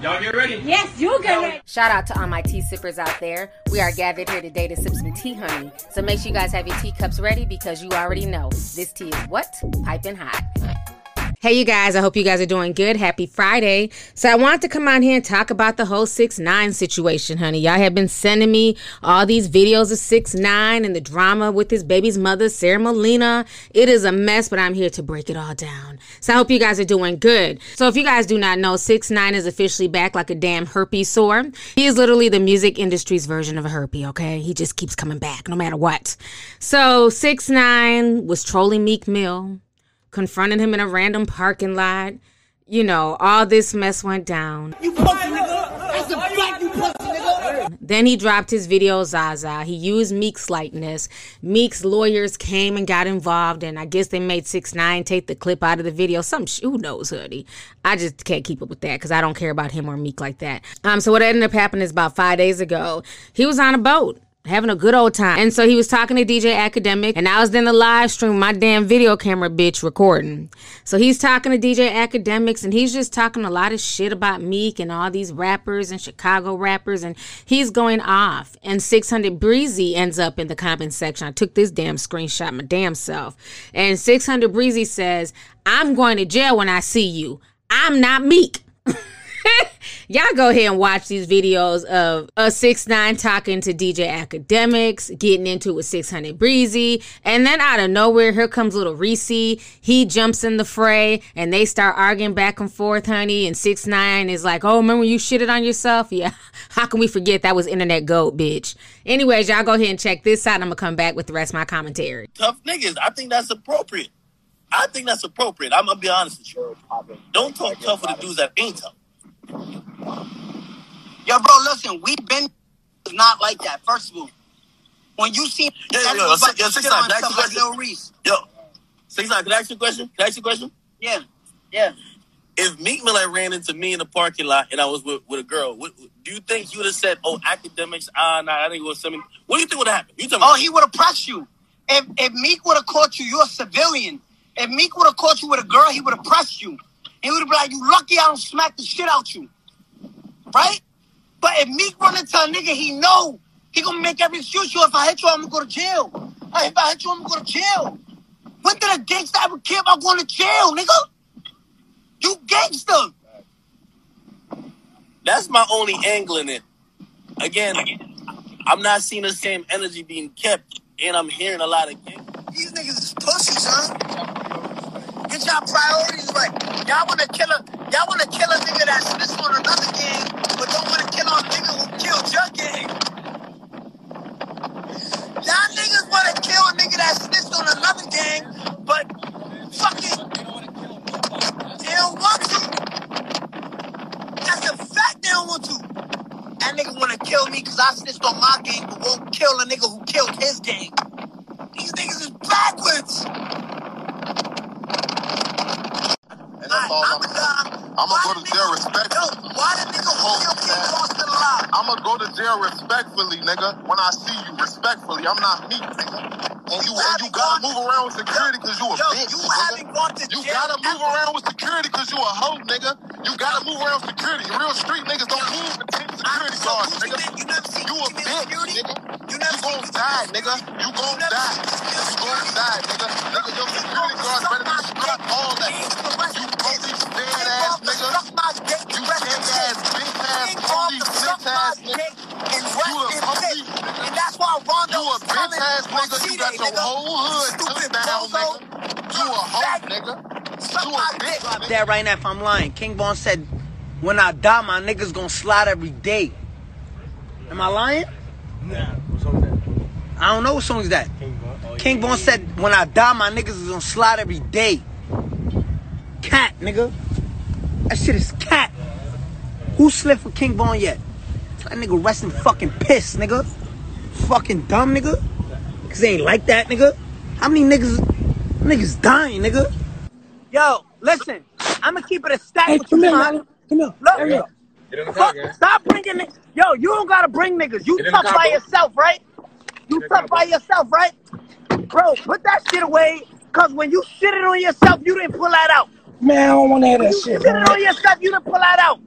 Y'all get ready? Yes, you get ready. Shout out to all my tea sippers out there. We are gathered here today to sip some tea, honey. So make sure you guys have your teacups ready because you already know this tea is what? Piping hot. Hey, you guys, I hope you guys are doing good. Happy Friday. So, I wanted to come on here and talk about the whole 6 9 situation, honey. Y'all have been sending me all these videos of 6 9 and the drama with his baby's mother, Sarah Molina. It is a mess, but I'm here to break it all down. So, I hope you guys are doing good. So, if you guys do not know, 6 9 is officially back like a damn herpes sore. He is literally the music industry's version of a herpes, okay? He just keeps coming back no matter what. So, 6 9 was trolling Meek Mill confronted him in a random parking lot. You know, all this mess went down. You pussy nigga. That's a you pussy nigga. Then he dropped his video Zaza. He used Meek's likeness. Meek's lawyers came and got involved, and I guess they made six nine take the clip out of the video. Some sh- who knows, hoodie. I just can't keep up with that because I don't care about him or Meek like that. Um, so what ended up happening is about five days ago, he was on a boat having a good old time. And so he was talking to DJ Akademiks, and I was in the live stream, my damn video camera bitch recording. So he's talking to DJ Akademiks, and he's just talking a lot of shit about Meek and all these rappers and Chicago rappers, and he's going off. And 600 Breezy ends up in the comment section. I took this damn screenshot my damn self. And 600 Breezy says, I'm going to jail when I see you. I'm not Meek. Y'all go ahead and watch these videos of a six nine talking to DJ Akademiks, getting into it with 600 Breezy, and then out of nowhere, here comes Lil Reese. He jumps in the fray, and they start arguing back and forth, honey. And six nine is like, "Oh, remember you shitted on yourself? Yeah. How can we forget that was internet goat, bitch? Anyways, y'all go ahead and check this out. I'm gonna come back with the rest of my commentary. Tough niggas. I think that's appropriate. I think that's appropriate. I'm gonna be honest with you. Don't talk tough with the dudes that ain't tough. Yo, bro, listen, we've been not like that. First of all, when you see Yeah, yeah, yeah. about Yo, six nine, can I ask you a like question? Lil Reese. Yo, six nine. Can I ask you a question? Can I ask you a question? Yeah, yeah. If Meek Mill had ran into me in the parking lot and I was with, with a girl, what, do you think you would have said, "Oh, Akademiks"? Ah, nah, I think it was something. What do you think would have happened? You tell me. Oh, he would have pressed you. If if Meek would have caught you, you're a civilian. If Meek would have caught you with a girl, he would have pressed you. He would be like, "You lucky I don't smack the shit out you." Right? But if Meek run into a nigga, he know he gonna make every excuse. Yo, if I hit you, I'm gonna go to jail. If I hit you, I'm gonna go to jail. When did a gangster ever care about going to jail, nigga? You gangster. That's my only angle in it. Again, I'm not seeing the same energy being kept, and I'm hearing a lot of. gang- These niggas is pussies, huh? Get y'all priorities right. Y'all wanna kill a y'all wanna kill a nigga that snitched on another gang, but don't wanna kill a nigga who killed your gang. Y'all niggas wanna kill a nigga that snitched on another gang, but fucking they don't want to. That's a fact they don't want to. That nigga wanna kill me because I snitched on my gang, but won't kill a nigga who killed his gang. These niggas is backwards. And that's all I'm saying. I'ma go to jail respectfully. Yo, why the nigga King Kong still alive? I'ma go to jail respectfully, nigga. When I see you, respectfully. I'm not meek, nigga. And you and you gotta move around with security because you a Yo, bitch, you haven't gone to You gotta move around with security because you a hoe, nigga. You gotta move around with security. Real street niggas don't move take security So guards, nigga. You You a bitch, security? nigga. You You gon' die, nigga. You gon' die. seen Gucci Mane You gon' die, nigga. Nigga, your security guards better than strap all that. Ass nigga. dick and You a rest in police peace. And that's why Rondo You a was coming bitch ass on nigga. You got your nigga. whole hood Stupid down, nigga. You a hoe, nigga. You a bitch, nigga. that right now if I'm lying. King Von said, when I die, my niggas gonna slide every day. Am I lying? nah I don't know what song is that. King Von oh, said, when I die, my niggas is gonna slide every day. Cat, nigga. That shit is cat. Who slid for King Von yet? That nigga resting fucking piss, nigga. Fucking dumb, nigga. Cause they ain't like that, nigga. How many niggas, niggas dying, nigga? Yo, listen. I'ma keep it a stack Hey, with come you, here, man. Come here. Look, Hurry up. Get in the car, Fuck, stop bringing niggas. Yo, you don't gotta bring niggas. You Get in the tough car, by bro. yourself, right? You tough car, by bro. yourself, right? Bro, put that shit away. Cause when you shit it on yourself, you didn't pull that out. Man, I don't want to hear When that you shit, shitted man. on yourself, you didn't pull that out.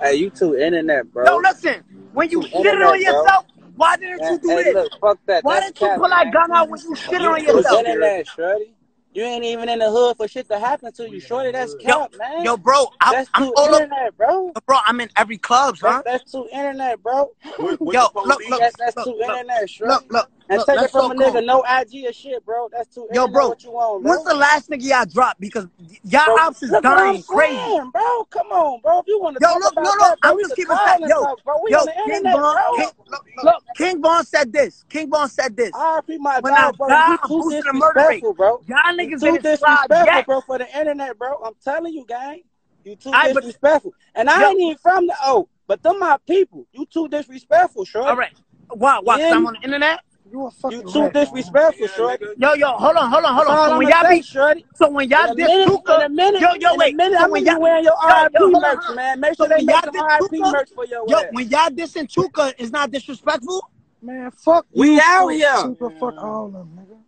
Hey, you too internet, bro. No, listen. When you Too shitted internet, on bro. yourself, why didn't Man, you do hey, this? look, fuck that. Why That's didn't you cap, pull that gun out when you shit You on yourself? internet, shorty. You ain't even in the hood for shit to happen to you, shorty. That's Yo, man. yo, bro, I, I'm all over. internet, bro. Bro, I'm in every club, son. That's, that's too internet, bro. With, with Yo, look, look, That's, that's look, too look, internet, shorty. look, look, And look, take it from a nigga, calm. no IG or shit, bro. That's too Yo, bro, What you want, bro? when's the last nigga y'all dropped? Because y'all ops is look dying crazy. saying, bro. Come on, bro. If you want to Yo, look, no, no, I'm just keeping fact. Yo, talk, bro. We yo, on the King internet, bro. King, look, look, King Von said this. King Von said this. RP my When I dog, bro. die, You I'm too boosting the murder rate. disrespectful, bro. Y'all niggas too disrespectful, bro, for the internet, bro. I'm telling you, gang. You too disrespectful. And I ain't even from the O, but them my people. You too disrespectful, short. All right. Why? Why? I'm on the internet? You a fucking You too disrespectful, shorty. Yo, yo, hold on, hold on, hold on. So when y'all be, shorty. so when y'all a diss Tooka, in yo, yo, in wait. a minute, So I'm when y'all, wearing your yo, yo, RIP merch, on. man. Make So sure they when make y'all some RIP merch for your yo, ass. when y'all dissing Tooka, is not disrespectful. Man, fuck We out here. Super, fuck all of them, nigga.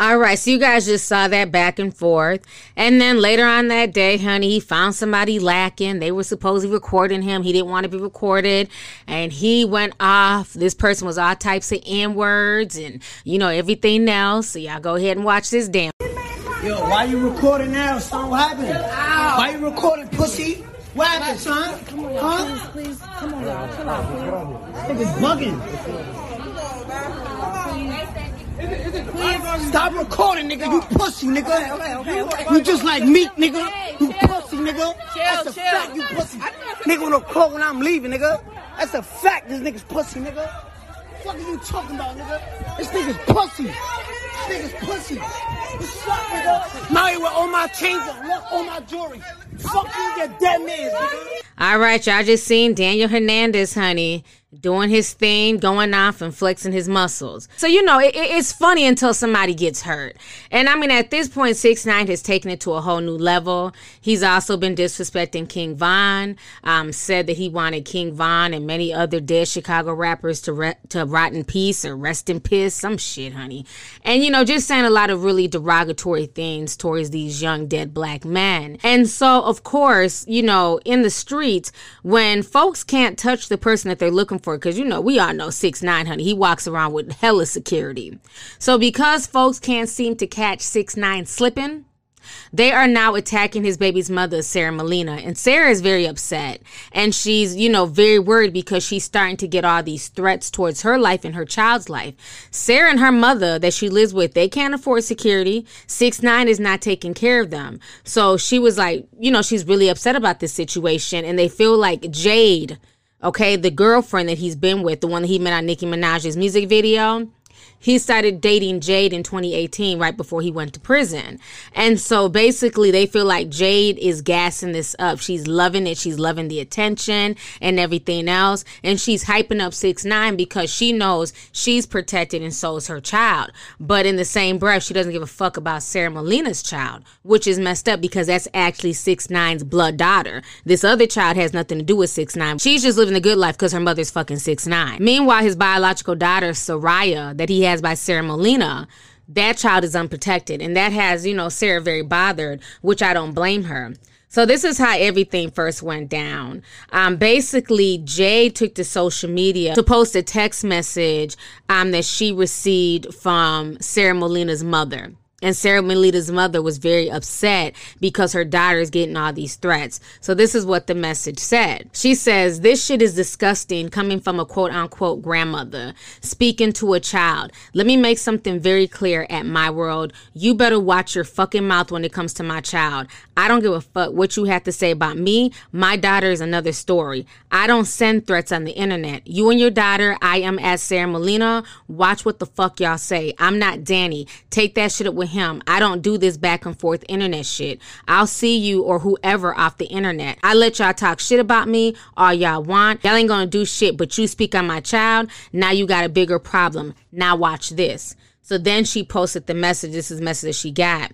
All right, so you guys just saw that back and forth. And then later on that day, honey, he found somebody lacking. They were supposedly recording him. He didn't want to be recorded. And he went off. This person was all types of N words and, you know, everything else. So y'all go ahead and watch this damn. Yo, why you recording now, son? What happened? Why you recording, pussy? What happened, son? Huh? Please, come on now, chill out, please. Niggas bugging. Stop recording, nigga. You pussy, nigga. You just like me, nigga. You pussy, nigga. That's a fact, you pussy. Nigga wanna call when I'm leaving, nigga. That's a fact, this nigga's pussy, nigga. What are you talking about, nigga? This nigga's pussy. This nigga's pussy. What's up, nigga? Now you with all my chains on, look, all my jewelry. Fuck you, your dead man, nigga. All right, y'all just seen Daniel Hernandez, honey, doing his thing, going off and flexing his muscles. So you know, it, it- it's funny until somebody gets hurt. And I mean, at this point, Six Nine has taken it to a whole new level. He's also been disrespecting King Von. Um, said that he wanted King Von and many other dead Chicago rappers to re- to rot in peace or rest in piss, some shit, honey. And you know, just saying a lot of really derogatory things towards these young dead black men. And so, of course, you know, in the streets, when folks can't touch the person that they're looking for, because you know, we all know six nine, honey, he walks around with hella security. So because folks can't seem to catch six nine slipping. They are now attacking his baby's mother, Sarah Molina. And Sarah is very upset. And she's, you know, very worried because she's starting to get all these threats towards her life and her child's life. Sarah and her mother that she lives with, they can't afford security. Six Nine is not taking care of them. So she was like, you know, she's really upset about this situation. And they feel like Jade, okay, the girlfriend that he's been with, the one that he met on Nicki Minaj's music video he started dating Jade in 2018, right before he went to prison. And so basically, they feel like Jade is gassing this up. She's loving it. She's loving the attention and everything else. And she's hyping up 6 9 because she knows she's protected and so is her child. But in the same breath, she doesn't give a fuck about Sarah Molina's child, which is messed up because that's actually 6 9's blood daughter. This other child has nothing to do with 6 9 She's just living a good life because her mother's fucking 6 9 Meanwhile, his biological daughter, Soraya, that he has by Sarah Molina, that child is unprotected. And that has, you know, Sarah very bothered, which I don't blame her. So this is how everything first went down. Um, basically, Jay took to social media to post a text message um, that she received from Sarah Molina's mother. And Sarah Molina's mother was very upset because her daughter is getting all these threats. So this is what the message said. She says, This shit is disgusting coming from a quote unquote grandmother speaking to a child. Let me make something very clear at my world. You better watch your fucking mouth when it comes to my child. I don't give a fuck what you have to say about me. My daughter is another story. I don't send threats on the internet. You and your daughter, I am as Sarah Molina. Watch what the fuck y'all say. I'm not Danny. Take that shit up with him. I don't do this back and forth internet shit. I'll see you or whoever off the internet. I let y'all talk shit about me all y'all want. Y'all ain't gonna do shit, but you speak on my child. Now you got a bigger problem. Now watch this. So then she posted the message. This is the message she got.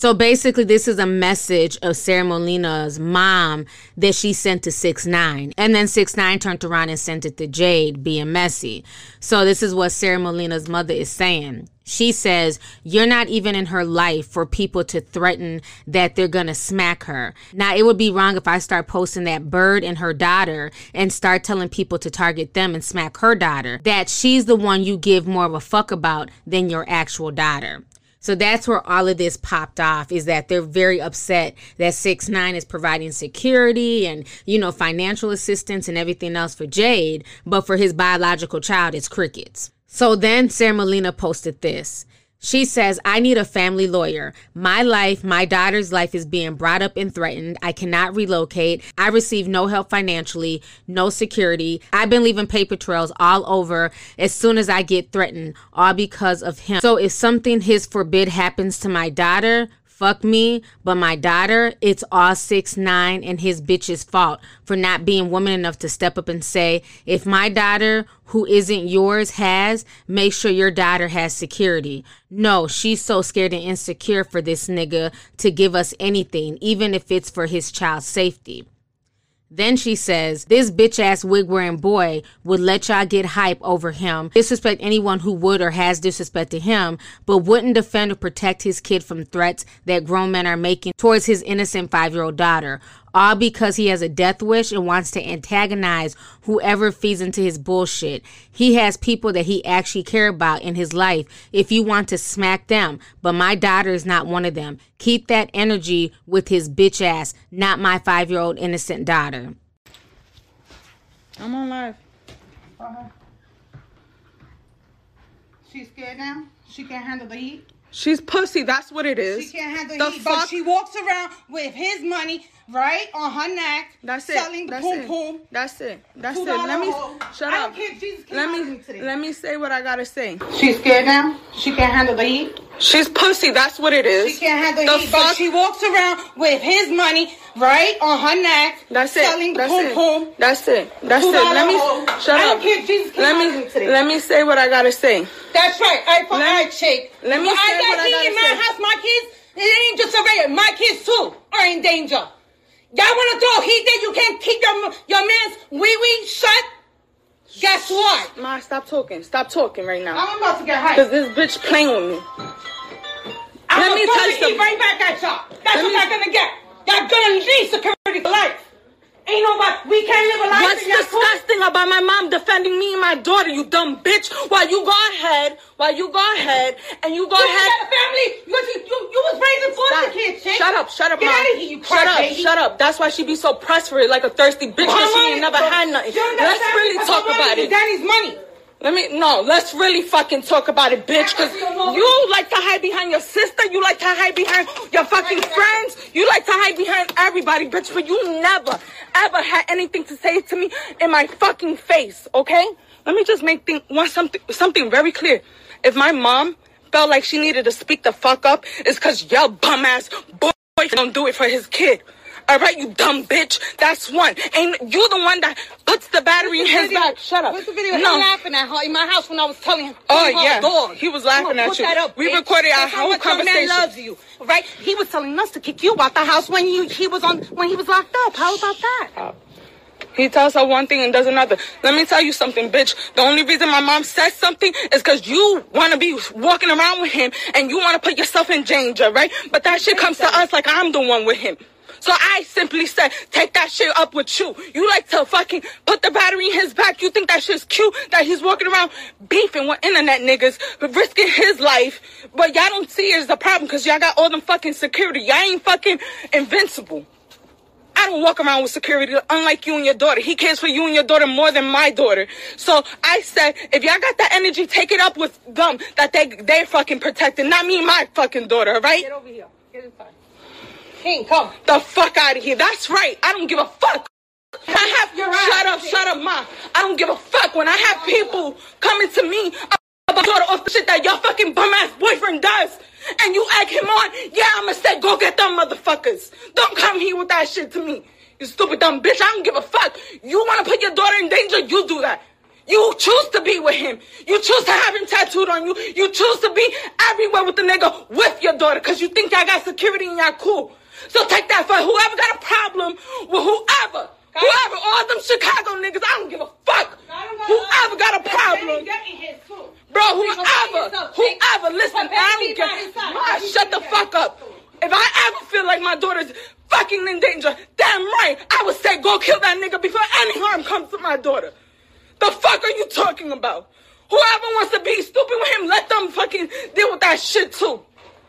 So basically, this is a message of Sarah Molina's mom that she sent to Six Nine, and then Six Nine turned around and sent it to Jade, being messy. So this is what Sarah Molina's mother is saying. She says, You're not even in her life for people to threaten that they're gonna smack her. Now, it would be wrong if I start posting that bird and her daughter and start telling people to target them and smack her daughter. That she's the one you give more of a fuck about than your actual daughter. So that's where all of this popped off is that they're very upset that six nine is providing security and, you know, financial assistance and everything else for Jade, but for his biological child, it's crickets. So then Sarah Molina posted this. She says, I need a family lawyer. My life, my daughter's life is being brought up and threatened. I cannot relocate. I receive no help financially, no security. I've been leaving paper trails all over as soon as I get threatened, all because of him. So if something his forbid happens to my daughter, fuck me, but my daughter, it's all six nine and his bitch's fault for not being woman enough to step up and say, if my daughter who isn't yours has, make sure your daughter has security. No, she's so scared and insecure for this nigga to give us anything, even if it's for his child's safety. Then she says, This bitch ass wig wearing boy would let y'all get hype over him, disrespect anyone who would or has disrespected him, but wouldn't defend or protect his kid from threats that grown men are making towards his innocent five year old daughter all because he has a death wish and wants to antagonize whoever feeds into his bullshit. He has people that he actually care about in his life if you want to smack them, but my daughter is not one of them. Keep that energy with his bitch ass, not my 5-year-old innocent daughter. I'm on live. Uh-huh. She's scared now? She can't handle the heat? She's pussy. That's what it is. She can't handle the heat, fuck? but she walks around with his money right on her neck. That's it. Selling the That's poom it. poom. That's it. That's it. Let me shut I up. don't care. Jesus Let me let me say what I gotta say. She's scared now? She can't handle the heat? She's pussy. That's what it is. She can't handle the heat, fuck? but she walks around with his money right on her neck. That's it. Selling the That's poom it. poom. That's it. That's it. Let me hoe. shut I up. don't care. Jesus came let me let me say what I gotta say. That's right. I for I shake. Let me say I what got I heat gotta in my say. house, my kids, it ain't just a regular. My kids too are in danger. Y'all wanna throw heat there? You can't keep your your man's wee wee shut. Guess what? Ma, stop talking. Stop talking right now. I'm about to get hyped. Cause this bitch playing with me. I'm let me throw the you right back at y'all. That's Let what me- y'all gonna get. Y'all gonna need security for life. Ain't nobody. We can't live a life. What's disgusting about my mom defending me and my daughter, you dumb bitch? While you go ahead, while you go ahead, and you go You ahead. got a family. You, you, you, you was raising foster Stop. kids. Shut up, shut up, Get mom. out of here, you shut up, crybaby. shut up. That's why she be so pressed for it, like a thirsty bitch, because she ain't never had nothing. Let's really talk about it. Daddy's money. Let me no. Let's really fucking talk about it, bitch. Cause you like to hide behind your sister. You like to hide behind your fucking friends. You like to hide behind everybody, bitch. But you never, ever had anything to say to me in my fucking face. Okay? Let me just make thing want something something very clear. If my mom felt like she needed to speak the fuck up, it's cause your bum ass boyfriend don't do it for his kid. All right, you dumb bitch. That's one. And you the one that puts the battery in his video? back. Shut up. What's the video? No. Him laughing at her in my house when I was telling him. Oh, yeah. Dog. He was laughing on, at put you. That up, We bitch. recorded our That's whole much your conversation. Man loves you, right? He was telling us to kick you out the house when you he was on when he was locked up. How about that? He tells her one thing and does another. Let me tell you something, bitch. The only reason my mom says something is because you want to be walking around with him and you want to put yourself in danger, right? But that shit comes to us like I'm the one with him. So I simply said, take that shit up with you. You like to fucking put the battery in his back. You think that shit's cute that he's walking around beefing with internet niggas, risking his life. But y'all don't see it as a problem because y'all got all them fucking security. Y'all ain't fucking invincible. I don't walk around with security, unlike you and your daughter. He cares for you and your daughter more than my daughter. So I said, if y'all got that energy, take it up with them that they they fucking protecting, not me my fucking daughter, right? Get over here. Get inside. King, come. The fuck out of here. That's right. I don't give a fuck. I have You're right. shut up, shut up, ma. I don't give a fuck when I have people coming to me about daughter off the shit that your fucking bum ass boyfriend does. And you egg him on, yeah, I'ma say go get them motherfuckers. Don't come here with that shit to me. You stupid dumb bitch. I don't give a fuck. You wanna put your daughter in danger, you do that. You choose to be with him. You choose to have him tattooed on you. You choose to be everywhere with the nigga with your daughter because you think y'all got security and y'all cool. So take that fuck. whoever got a problem with whoever. Whoever, all them Chicago niggas, I don't give a fuck. Whoever got a problem. Bro, whoever, whoever, listen, I don't give a Shut the fuck up. If I ever feel like my daughter's fucking in danger, damn right, I would say go kill that nigga before any harm comes to my daughter. The fuck are you talking about? Whoever wants to be stupid with him, let them fucking deal with that shit too.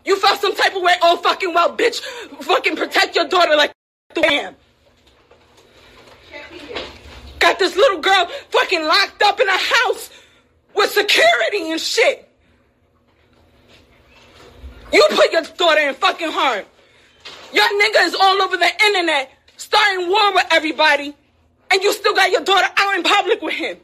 You felt some type of way, oh fucking well, bitch. Fucking protect your daughter like the am. Got this little girl fucking locked up in a house with security and shit. You put your daughter in fucking harm. Your nigga is all over the internet, starting war with everybody, and you still got your daughter out in public with him.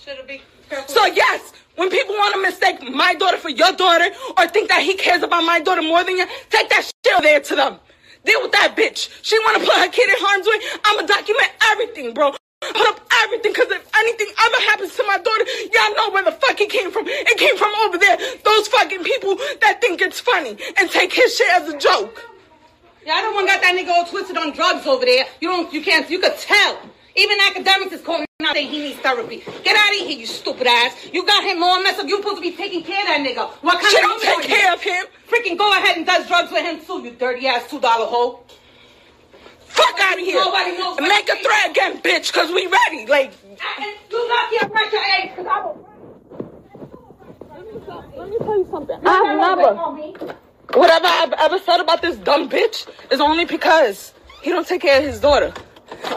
Should it be careful? So yes, when people want to mistake my daughter for your daughter or think that he cares about my daughter more than you, take that shit over there to them. Deal with that bitch. She want to put her kid in harm's way. I'ma document everything, bro. Put up everything, cause if anything ever happens to my daughter, y'all know where the fuck it came from. It came from over there. Those fucking people that think it's funny and take his shit as a joke. Yeah, I don't want got that nigga all twisted on drugs over there. You don't, you can't, you could tell. Even Akademiks is calling out saying he needs therapy. Get out of here, you stupid ass. You got him all messed up. You supposed to be taking care of that nigga. What kind She of don't nigga take are you? care of him. Freaking go ahead and does drugs with him too, you dirty ass two dollar hoe. Fuck out of here. Nobody knows what Make a it threat again, bitch, cause we ready. Like, And you lucky I brought your eggs, cause I will. let me tell you something. I've never, whatever I've ever said about this dumb bitch is only because he don't take care of his daughter.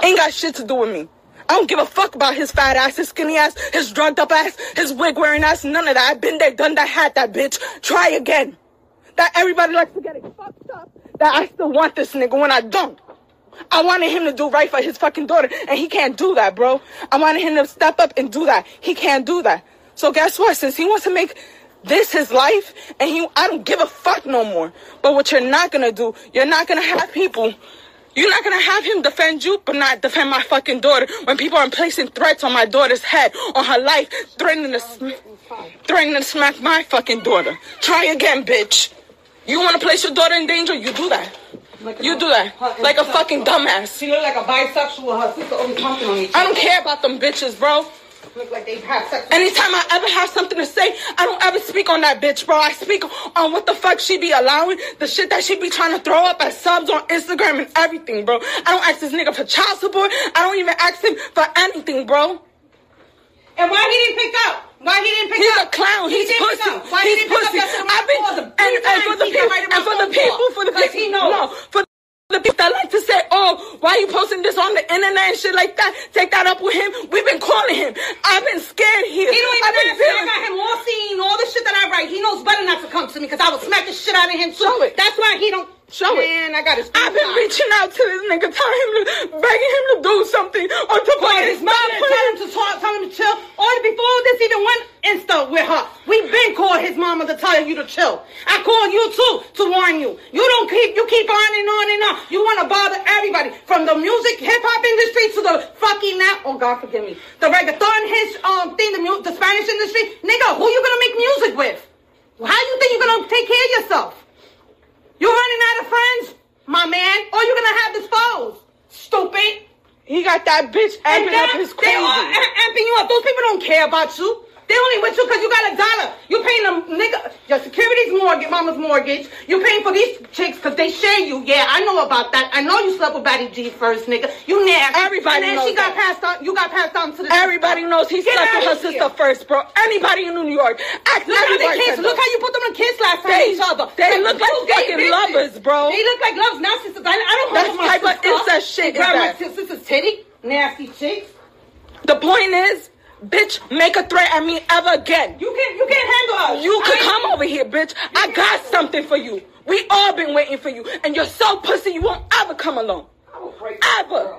Ain't got shit to do with me. I don't give a fuck about his fat ass, his skinny ass, his drugged up ass, his wig wearing ass, none of that. I've been there, done that, had that bitch. Try again. That everybody likes to get it fucked up. That I still want this nigga when I don't. I wanted him to do right for his fucking daughter, and he can't do that, bro. I wanted him to step up and do that. He can't do that. So guess what? Since he wants to make this his life, and he, I don't give a fuck no more. But what you're not gonna do, you're not gonna have people. You're not gonna have him defend you, but not defend my fucking daughter. When people are placing threats on my daughter's head, on her life, threatening to, sm- threatening to smack my fucking daughter. Try again, bitch. You wanna place your daughter in danger? You do that. You do that. Like a fucking dumbass. She look like a bisexual. Her sister always pumping on each I don't care about them bitches, bro. Look like they have sex. Anytime I ever have something to say, I don't ever speak on that bitch, bro. I speak on what the fuck she be allowing, the shit that she be trying to throw up as subs on Instagram and everything, bro. I don't ask this nigga for child support. I don't even ask him for anything, bro. And why he didn't pick up? Why he didn't pick He's up? He's a clown. He He's didn't pick pussy. up. Why He's he didn't pussy. pick up? I've been and, and for the people and for the people for the Because people no for the people that like to say, oh, why you posting this on the internet and shit like that? Take that up with him. We've been calling him. I've been scared here. He don't even I've been ask. I got him all seen, all the shit that I write. He knows better not to come to me because I will smack the shit out of him too. Show it. That's why he don't. Show it. Man, I got his. I've been screenshot. reaching out to this nigga, telling him to, begging him to do something or to Call his mother stop tell him to talk, tell him to chill. Or before this even went Insta with her, we been called his mama to tell you to chill. I called you too to warn you. You don't keep, you keep on and on and on. You want to bother everybody from the music, hip hop industry to the fucking now. Oh God, forgive me. The reggaeton, his um thing, the mu- the Spanish industry. Nigga, who you gonna make music with? How you think you're gonna take care of yourself? you're running out of friends, my man, or you gonna have disposed? Stupid. He got that bitch amping up his they crazy. are amping you up. Those people don't care about you. They only with you because you got a dollar. You paying them nigga your security's mortgage, mama's mortgage. You paying for these chicks because they share you. Yeah, I know about that. I know you slept with Batty G first, nigga. You nasty. Everybody and then knows she got that. passed on. You got passed on to the. Everybody knows he Get slept with her of sister first, bro. Anybody in New York. Ask Look how they kiss. Look how you put them in kiss last time They- each other. they look like two gay fucking bitches. lovers, bro. They look like lovers, not sisters. I, I don't hold my type of sister. incest shit Grab my sister's titty. Nasty chicks. The point is, bitch, make a threat at me ever again. You can't, you can't handle us. You could come over here, bitch. I got something for you. We all been waiting for you. And you're so pussy you won't ever come alone. I will break this Ever.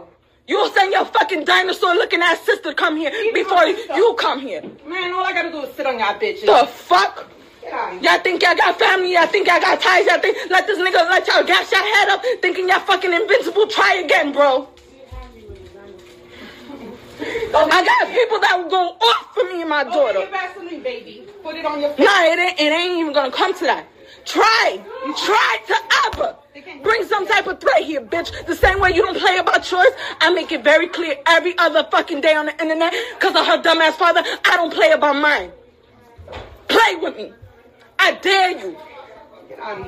You'll send your fucking dinosaur looking ass sister to come here Even before you, come here. Man, all I gotta do is sit on y'all bitches. The fuck? Get out of here. Y'all think y'all got family? Y'all think y'all got ties? Y'all think let this nigga let y'all gas your head up thinking y'all fucking invincible? Try again, bro. I got people that will go off for me and my daughter. Open your Vaseline, baby. Put it on your face. Nah, it ain't, it ain't even gonna come to that. Try, you try to ever bring some type of threat here, bitch. The same way you don't play about yours, I make it very clear every other fucking day on the internet because of her dumbass father. I don't play about mine. Play with me. I dare you.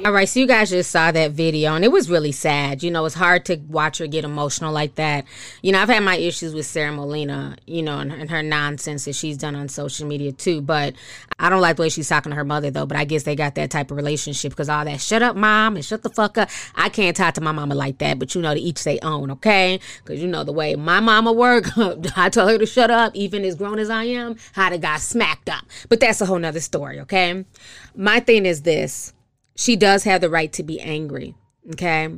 All right, so you guys just saw that video, and it was really sad. You know, it's hard to watch her get emotional like that. You know, I've had my issues with Sarah Molina, you know, and, and her nonsense that she's done on social media too. But I don't like the way she's talking to her mother, though. But I guess they got that type of relationship because all that shut up, mom, and shut the fuck up. I can't talk to my mama like that, but you know, to each they own, okay? Because you know, the way my mama work, I told her to shut up, even as grown as I am, how the guy smacked up. But that's a whole nother story, okay? My thing is this she does have the right to be angry. Okay.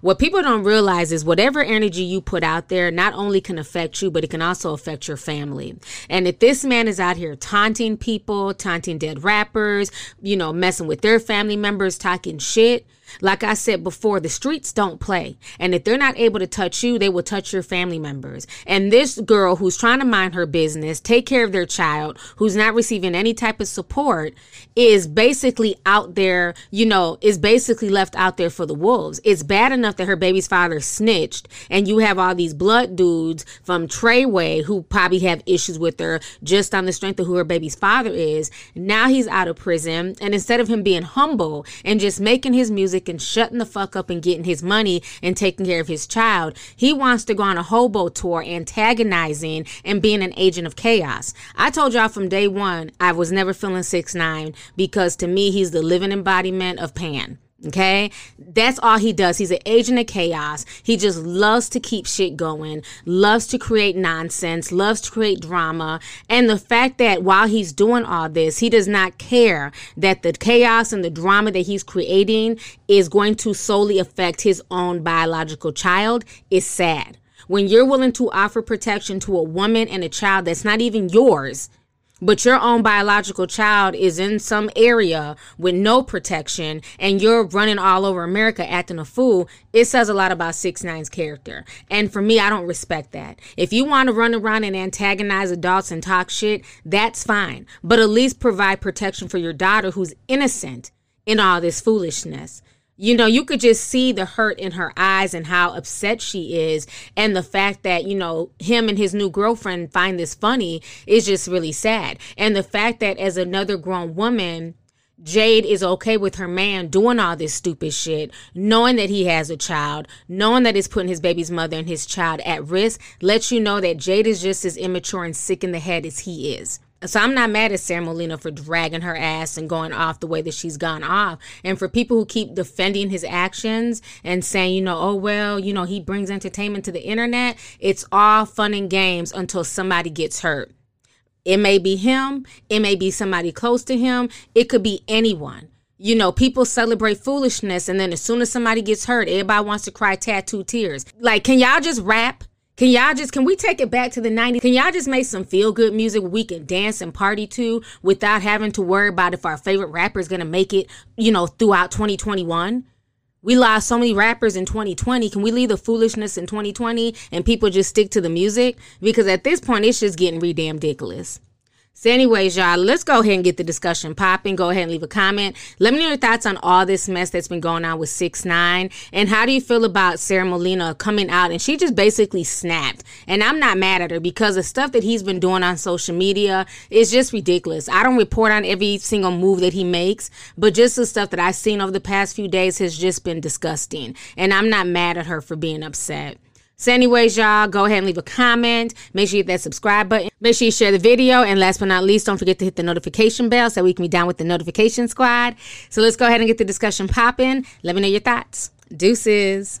What people don't realize is whatever energy you put out there not only can affect you, but it can also affect your family. And if this man is out here taunting people, taunting dead rappers, you know, messing with their family members, talking shit, like I said before, the streets don't play. And if they're not able to touch you, they will touch your family members. And this girl who's trying to mind her business, take care of their child, who's not receiving any type of support, is basically out there, you know, is basically left out there for the wolves. It's bad enough that her baby's father snitched, and you have all these blood dudes from Treyway who probably have issues with her just on the strength of who her baby's father is. Now he's out of prison, and instead of him being humble and just making his music, music and shutting the fuck up and getting his money and taking care of his child. He wants to go on a hobo tour, antagonizing and being an agent of chaos. I told y'all from day one, I was never feeling six nine because to me, he's the living embodiment of Pan. Okay, that's all he does. He's an agent of chaos. He just loves to keep shit going, loves to create nonsense, loves to create drama. And the fact that while he's doing all this, he does not care that the chaos and the drama that he's creating is going to solely affect his own biological child is sad. When you're willing to offer protection to a woman and a child that's not even yours, but your own biological child is in some area with no protection and you're running all over America acting a fool, it says a lot about Six Nine's character. And for me, I don't respect that. If you want to run around and antagonize adults and talk shit, that's fine. But at least provide protection for your daughter who's innocent in all this foolishness you know, you could just see the hurt in her eyes and how upset she is. And the fact that, you know, him and his new girlfriend find this funny is just really sad. And the fact that as another grown woman, Jade is okay with her man doing all this stupid shit, knowing that he has a child, knowing that it's putting his baby's mother and his child at risk, lets you know that Jade is just as immature and sick in the head as he is. So I'm not mad at Sarah Molina for dragging her ass and going off the way that she's gone off. And for people who keep defending his actions and saying, you know, oh well, you know, he brings entertainment to the internet, it's all fun and games until somebody gets hurt. It may be him, it may be somebody close to him, it could be anyone. You know, people celebrate foolishness and then as soon as somebody gets hurt, everybody wants to cry tattoo tears. Like, can y'all just rap? Can y'all just can we take it back to the 90s? Can y'all just make some feel good music we can dance and party to without having to worry about if our favorite rapper is gonna make it, you know, throughout 2021? We lost so many rappers in 2020. Can we leave the foolishness in 2020 and people just stick to the music? Because at this point, it's just getting re damn ridiculous. So, anyways, y'all, let's go ahead and get the discussion popping. Go ahead and leave a comment. Let me know your thoughts on all this mess that's been going on with Six Nine, and how do you feel about Sarah Molina coming out and she just basically snapped. And I'm not mad at her because the stuff that he's been doing on social media is just ridiculous. I don't report on every single move that he makes, but just the stuff that I've seen over the past few days has just been disgusting. And I'm not mad at her for being upset. So, anyways, y'all, go ahead and leave a comment. Make sure you hit that subscribe button. Make sure you share the video. And last but not least, don't forget to hit the notification bell so we can be down with the notification squad. So, let's go ahead and get the discussion popping. Let me know your thoughts. Deuces.